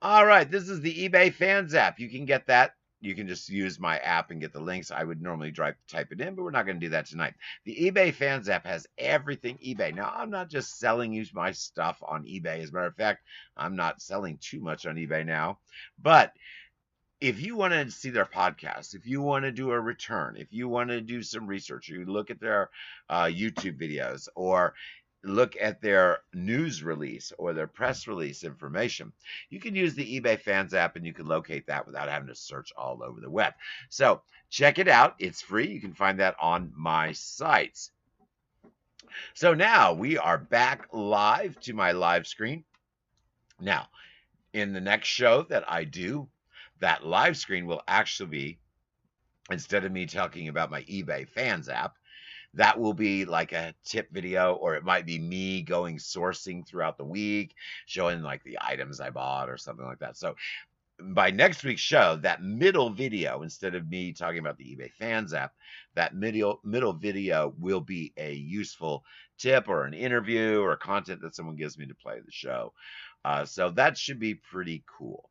All right, this is the eBay Fans app. You can get that. You can just use my app and get the links. I would normally drive, type it in, but we're not going to do that tonight. The eBay Fans app has everything eBay. Now, I'm not just selling you my stuff on eBay. As a matter of fact, I'm not selling too much on eBay now. But if you want to see their podcast, if you want to do a return, if you want to do some research, you look at their uh, YouTube videos or look at their news release or their press release information, you can use the eBay Fans app and you can locate that without having to search all over the web. So check it out. It's free. You can find that on my sites. So now we are back live to my live screen. Now, in the next show that I do, that live screen will actually be, instead of me talking about my eBay fans app, that will be like a tip video, or it might be me going sourcing throughout the week, showing like the items I bought or something like that. So by next week's show, that middle video, instead of me talking about the eBay fans app, that middle middle video will be a useful tip or an interview or content that someone gives me to play the show. Uh, so that should be pretty cool.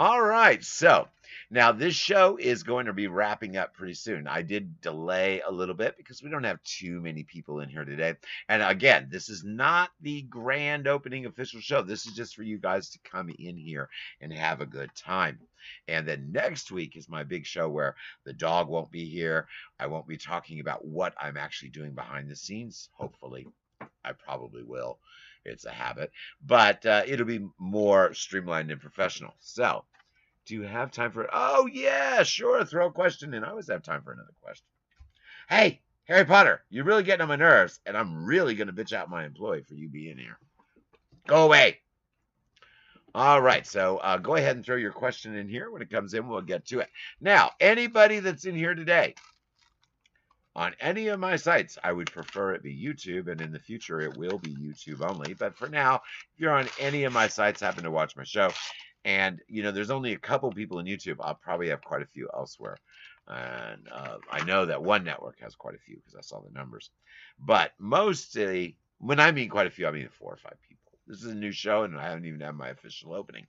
All right. So now this show is going to be wrapping up pretty soon. I did delay a little bit because we don't have too many people in here today. And again, this is not the grand opening official show. This is just for you guys to come in here and have a good time. And then next week is my big show where the dog won't be here. I won't be talking about what I'm actually doing behind the scenes. Hopefully, I probably will. It's a habit, but uh, it'll be more streamlined and professional. So, do you have time for? It? Oh yeah, sure. Throw a question in. I always have time for another question. Hey, Harry Potter, you're really getting on my nerves, and I'm really gonna bitch out my employee for you being here. Go away. All right, so uh, go ahead and throw your question in here. When it comes in, we'll get to it. Now, anybody that's in here today, on any of my sites. I would prefer it be YouTube, and in the future it will be YouTube only. But for now, if you're on any of my sites, happen to watch my show, and you know there's only a couple people in YouTube, I'll probably have quite a few elsewhere. And uh, I know that one network has quite a few because I saw the numbers. But mostly, when I mean quite a few, I mean four or five people. This is a new show, and I haven't even had my official opening.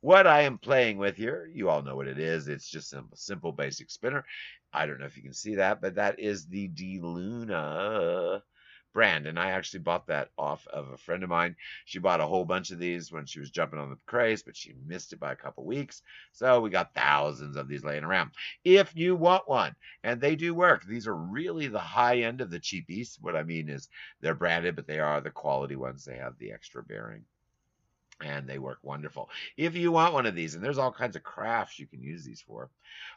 What I am playing with here, you all know what it is. It's just a simple basic spinner. I don't know if you can see that, but that is the DeLuna brand. And I actually bought that off of a friend of mine. She bought a whole bunch of these when she was jumping on the craze, but she missed it by a couple weeks. So we got thousands of these laying around. If you want one, and they do work, these are really the high end of the cheapies. What I mean is they're branded, but they are the quality ones. They have the extra bearing. And they work wonderful. If you want one of these, and there's all kinds of crafts you can use these for,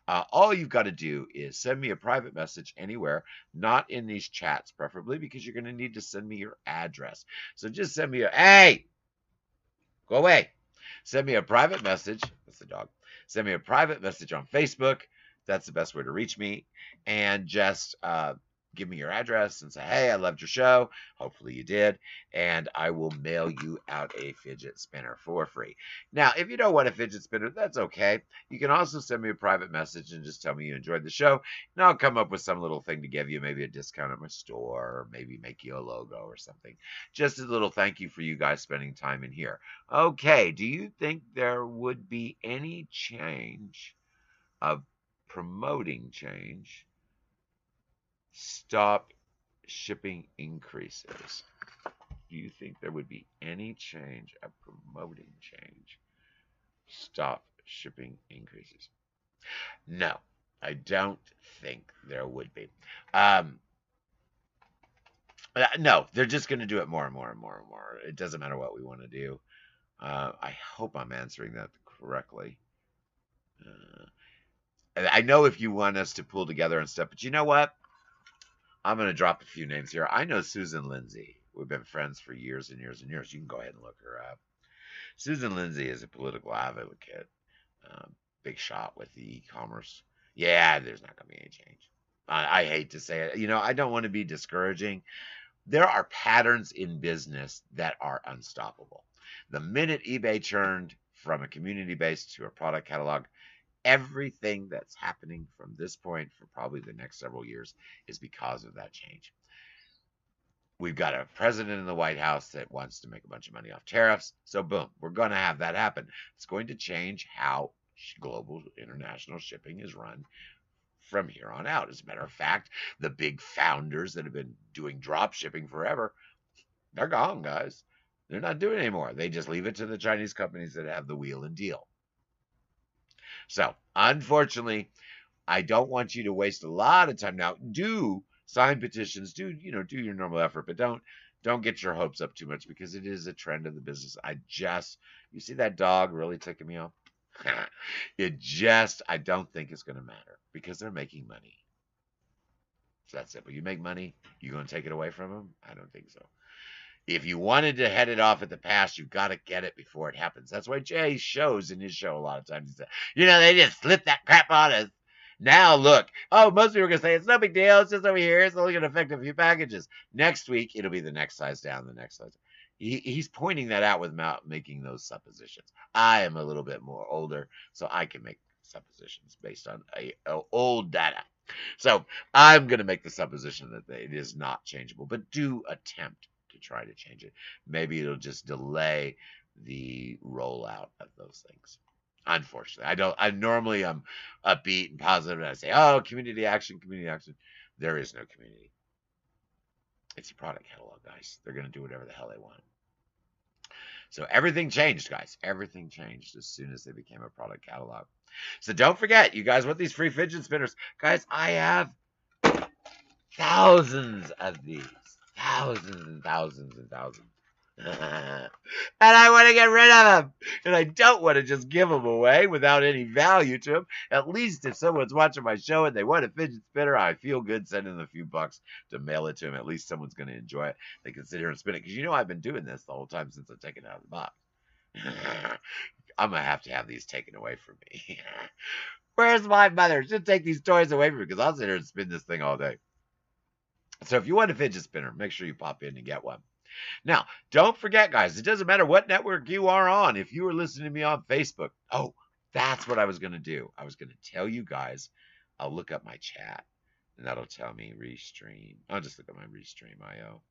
uh, all you've got to do is send me a private message anywhere, not in these chats, preferably, because you're going to need to send me your address. So just send me a, hey, go away. Send me a private message. That's the dog. Send me a private message on Facebook. That's the best way to reach me. And just uh, give me your address and say, hey, I loved your show. Hopefully you did. And I will mail you out a fidget spinner for free. Now, if you don't want a fidget spinner, that's okay. You can also send me a private message and just tell me you enjoyed the show. And I'll come up with some little thing to give you, maybe a discount at my store, or maybe make you a logo or something. Just a little thank you for you guys spending time in here. Okay, do you think there would be any change of promoting change? Stop shipping increases, do you think there would be any change of promoting change? Stop shipping increases. No, I don't think there would be. Um, uh, no, they're just going to do it more and more and more and more. It doesn't matter what we want to do. Uh, I hope I'm answering that correctly. Uh, I know if you want us to pull together and stuff, but you know what? I'm going to drop a few names here. I know Susan Lindsay. We've been friends for years and years and years. You can go ahead and look her up. Susan Lindsay is a political advocate, um, big shot with the e-commerce. Yeah, there's not going to be any change. I, I hate to say it. You know, I don't want to be discouraging. There are patterns in business that are unstoppable. The minute eBay turned from a community base to a product catalog, everything that's happening from this point for probably the next several years is because of that change. We've got a president in the White House that wants to make a bunch of money off tariffs. So, boom, we're going to have that happen. It's going to change how global international shipping is run from here on out. As a matter of fact, the big founders that have been doing drop shipping forever, they're gone, guys. They're not doing anymore. They just leave it to the Chinese companies that have the wheel and deal. So, unfortunately, I don't want you to waste a lot of time. Now, do sign petitions, do you know, do your normal effort, but don't don't get your hopes up too much because it is a trend of the business. I just you see that dog really ticking me off. [laughs] it just I don't think it's going to matter because they're making money. So that's it. But you make money, you going to take it away from them? I don't think so if you wanted to head it off at the pass, you've got to get it before it happens. That's why Jay shows in his show a lot of times. You know, they just slip that crap on us. Now look, oh, most people are gonna say it's no big deal. It's just over here. It's only gonna affect a few packages. Next week, it'll be the next size down, the next size. He, he's pointing that out without making those suppositions. I am a little bit more older, so I can make suppositions based on a, a old data. So I'm going to make the supposition that it is not changeable, but do attempt to try to change it. Maybe it'll just delay the rollout of those things. Unfortunately, I don't. I normally I'm upbeat and positive, and I say, "Oh, community action, community action." There is no community. It's a product catalog, guys. They're to do whatever the hell they want. So everything changed, guys. Everything changed as soon as they became a product catalog. So don't forget, you guys want these free fidget spinners. Guys, I have thousands of these thousands and thousands and thousands. [laughs] and I want to get rid of them. And I don't want to just give them away without any value to them. At least if someone's watching my show and they want a fidget spinner, I feel good sending them a few bucks to mail it to them. At least someone's going to enjoy it. They can sit here and spin it. Because you know I've been doing this the whole time since I've taken it out of the box. I'm going to have to have these taken away from me. [laughs] Where's my mother? She'll take these toys away from me because I'll sit here and spin this thing all day. So if you want a fidget spinner, make sure you pop in and get one. Now, don't forget, guys, it doesn't matter what network you are on. If you are listening to me on Facebook, oh, that's what I was going to do. I was going to tell you guys, I'll look up my chat, and that'll tell me restream. I'll just look at my restream IO.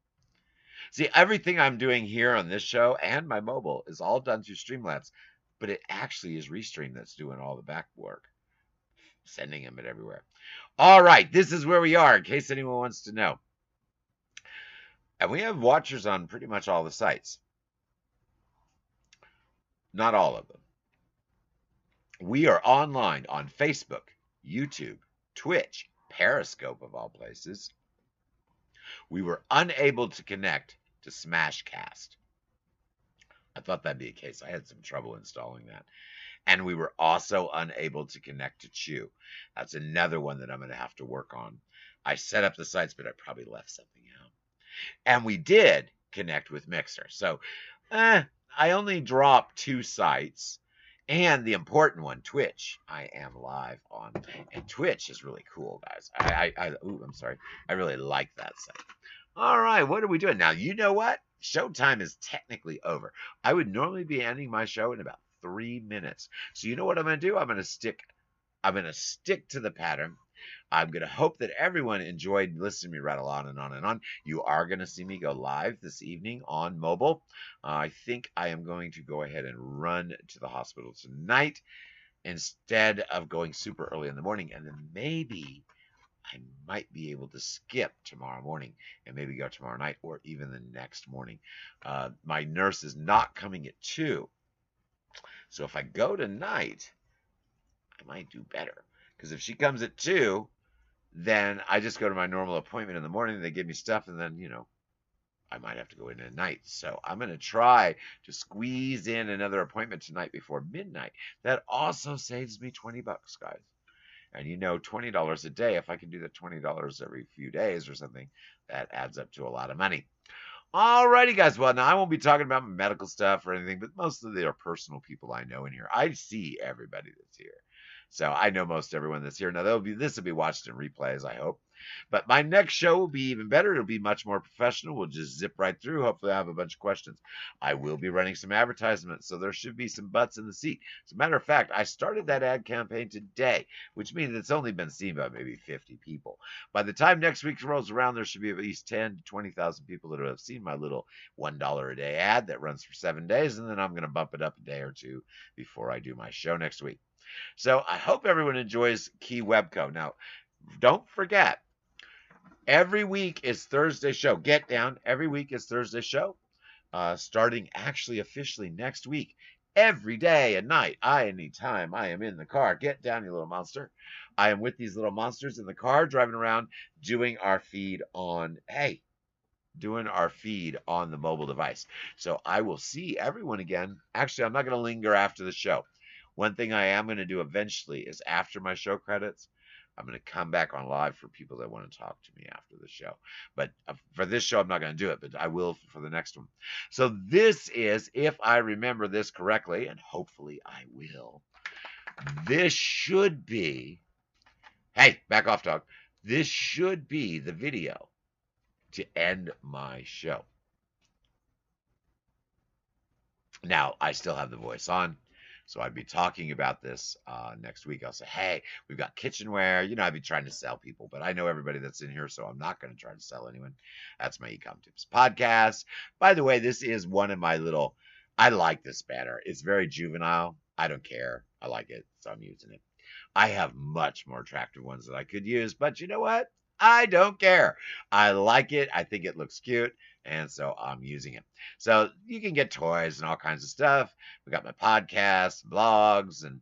See, everything I'm doing here on this show and my mobile is all done through Streamlabs, but it actually is Restream that's doing all the back work, sending them it everywhere. All right, this is where we are in case anyone wants to know. And we have watchers on pretty much all the sites. Not all of them. We are online on Facebook, YouTube, Twitch, Periscope of all places. We were unable to connect to Smashcast. I thought that'd be a case. I had some trouble installing that. And we were also unable to connect to Chew. That's another one that I'm going to have to work on. I set up the sites, but I probably left something out. And we did connect with Mixer. So eh, I only dropped two sites and the important one, Twitch. I am live on, and Twitch is really cool, guys. I, I, I ooh, I'm sorry. I really like that site. All right, what are we doing now? You know what? Showtime is technically over. I would normally be ending my show in about three minutes. So you know what I'm going to do? I'm going to stick. I'm going to stick to the pattern. I'm going to hope that everyone enjoyed listening to me rattle on and on and on. You are going to see me go live this evening on mobile. Uh, I think I am going to go ahead and run to the hospital tonight instead of going super early in the morning. And then maybe I might be able to skip tomorrow morning and maybe go tomorrow night or even the next morning. Uh, my nurse is not coming at 2. So if I go tonight, I might do better. Because if she comes at 2, then I just go to my normal appointment in the morning. They give me stuff, and then, you know, I might have to go in at night. So I'm going to try to squeeze in another appointment tonight before midnight. That also saves me 20 bucks, guys. And you know, $20 a day, if I can do that $20 every few days or something, that adds up to a lot of money. Alrighty, guys. Well, now I won't be talking about medical stuff or anything, but most of the are personal people I know in here. I see everybody that's here. So I know most everyone that's here. Now be this will be watched in replays, I hope. But my next show will be even better. It'll be much more professional. We'll just zip right through. Hopefully, I have a bunch of questions. I will be running some advertisements, so there should be some butts in the seat. As a matter of fact, I started that ad campaign today, which means it's only been seen by maybe 50 people. By the time next week rolls around, there should be at least 10 to 20,000 people that have seen my little $1 a day ad that runs for seven days, and then I'm going to bump it up a day or two before I do my show next week. So I hope everyone enjoys Key Webco. Now, don't forget, every week is Thursday show. Get down. Every week is Thursday show. Uh, starting actually officially next week. Every day and night, I anytime I am in the car. Get down, you little monster. I am with these little monsters in the car, driving around, doing our feed on. Hey, doing our feed on the mobile device. So I will see everyone again. Actually, I'm not going to linger after the show. One thing I am going to do eventually is after my show credits, I'm going to come back on live for people that want to talk to me after the show. But uh, for this show, I'm not going to do it, but I will for the next one. So this is, if I remember this correctly, and hopefully I will, this should be, hey, back off, dog. This should be the video to end my show. Now, I still have the voice on. So I'd be talking about this uh, next week. I'll say, hey, we've got kitchenware. You know, I'd be trying to sell people, but I know everybody that's in here, so I'm not going to try to sell anyone. That's my Ecom Tips podcast. By the way, this is one of my little, I like this banner. It's very juvenile. I don't care. I like it, so I'm using it. I have much more attractive ones that I could use, but you know what? I don't care. I like it. I think it looks cute and so I'm using it. So you can get toys and all kinds of stuff. We got my podcasts, blogs, and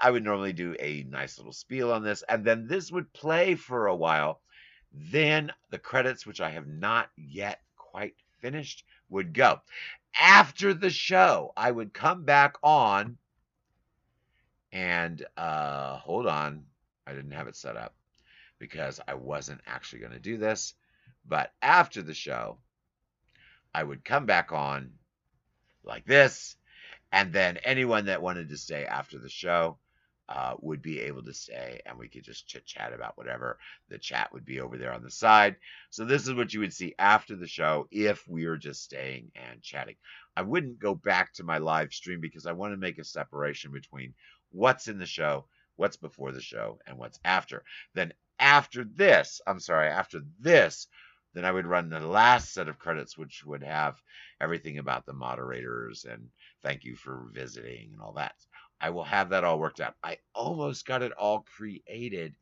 I would normally do a nice little spiel on this, and then this would play for a while. Then the credits, which I have not yet quite finished, would go. After the show, I would come back on and uh, hold on. I didn't have it set up because I wasn't actually going to do this. But after the show, I would come back on like this, and then anyone that wanted to stay after the show uh, would be able to stay, and we could just chit chat about whatever. The chat would be over there on the side. So this is what you would see after the show if we were just staying and chatting. I wouldn't go back to my live stream because I want to make a separation between what's in the show, what's before the show, and what's after. Then after this, I'm sorry, after this, then I would run the last set of credits, which would have everything about the moderators and thank you for visiting and all that. I will have that all worked out. I almost got it all created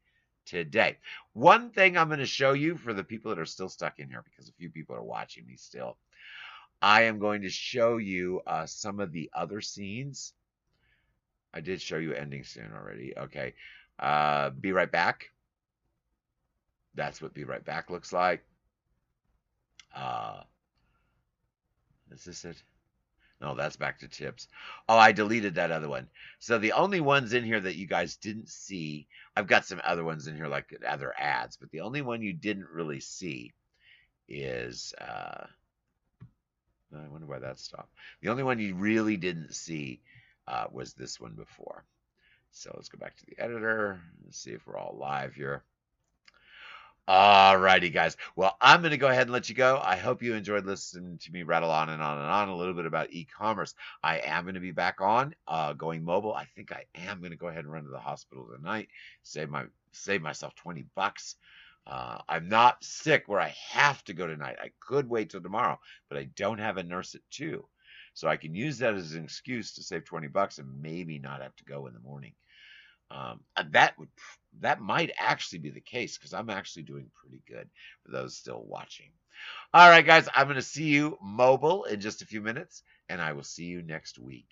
today. One thing I'm going to show you for the people that are still stuck in here, because a few people are watching me still, I am going to show you uh, some of the other scenes. I did show you ending soon already. Okay. Uh, be right back. That's what be right back looks like. Uh, is this it? No, that's back to tips. Oh, I deleted that other one. So the only ones in here that you guys didn't see, I've got some other ones in here like other ads, but the only one you didn't really see is uh I wonder why that stopped. The only one you really didn't see uh, was this one before. So let's go back to the editor and see if we're all live here. Alrighty, guys. Well, I'm going to go ahead and let you go. I hope you enjoyed listening to me rattle on and on and on a little bit about e-commerce. I am going to be back on uh, going mobile. I think I am going to go ahead and run to the hospital tonight, save my save myself 20 bucks. Uh, I'm not sick where I have to go tonight. I could wait till tomorrow, but I don't have a nurse at two, so I can use that as an excuse to save 20 bucks and maybe not have to go in the morning. Um, that would that might actually be the case because I'm actually doing pretty good for those still watching. All right, guys, I'm going to see you mobile in just a few minutes, and I will see you next week.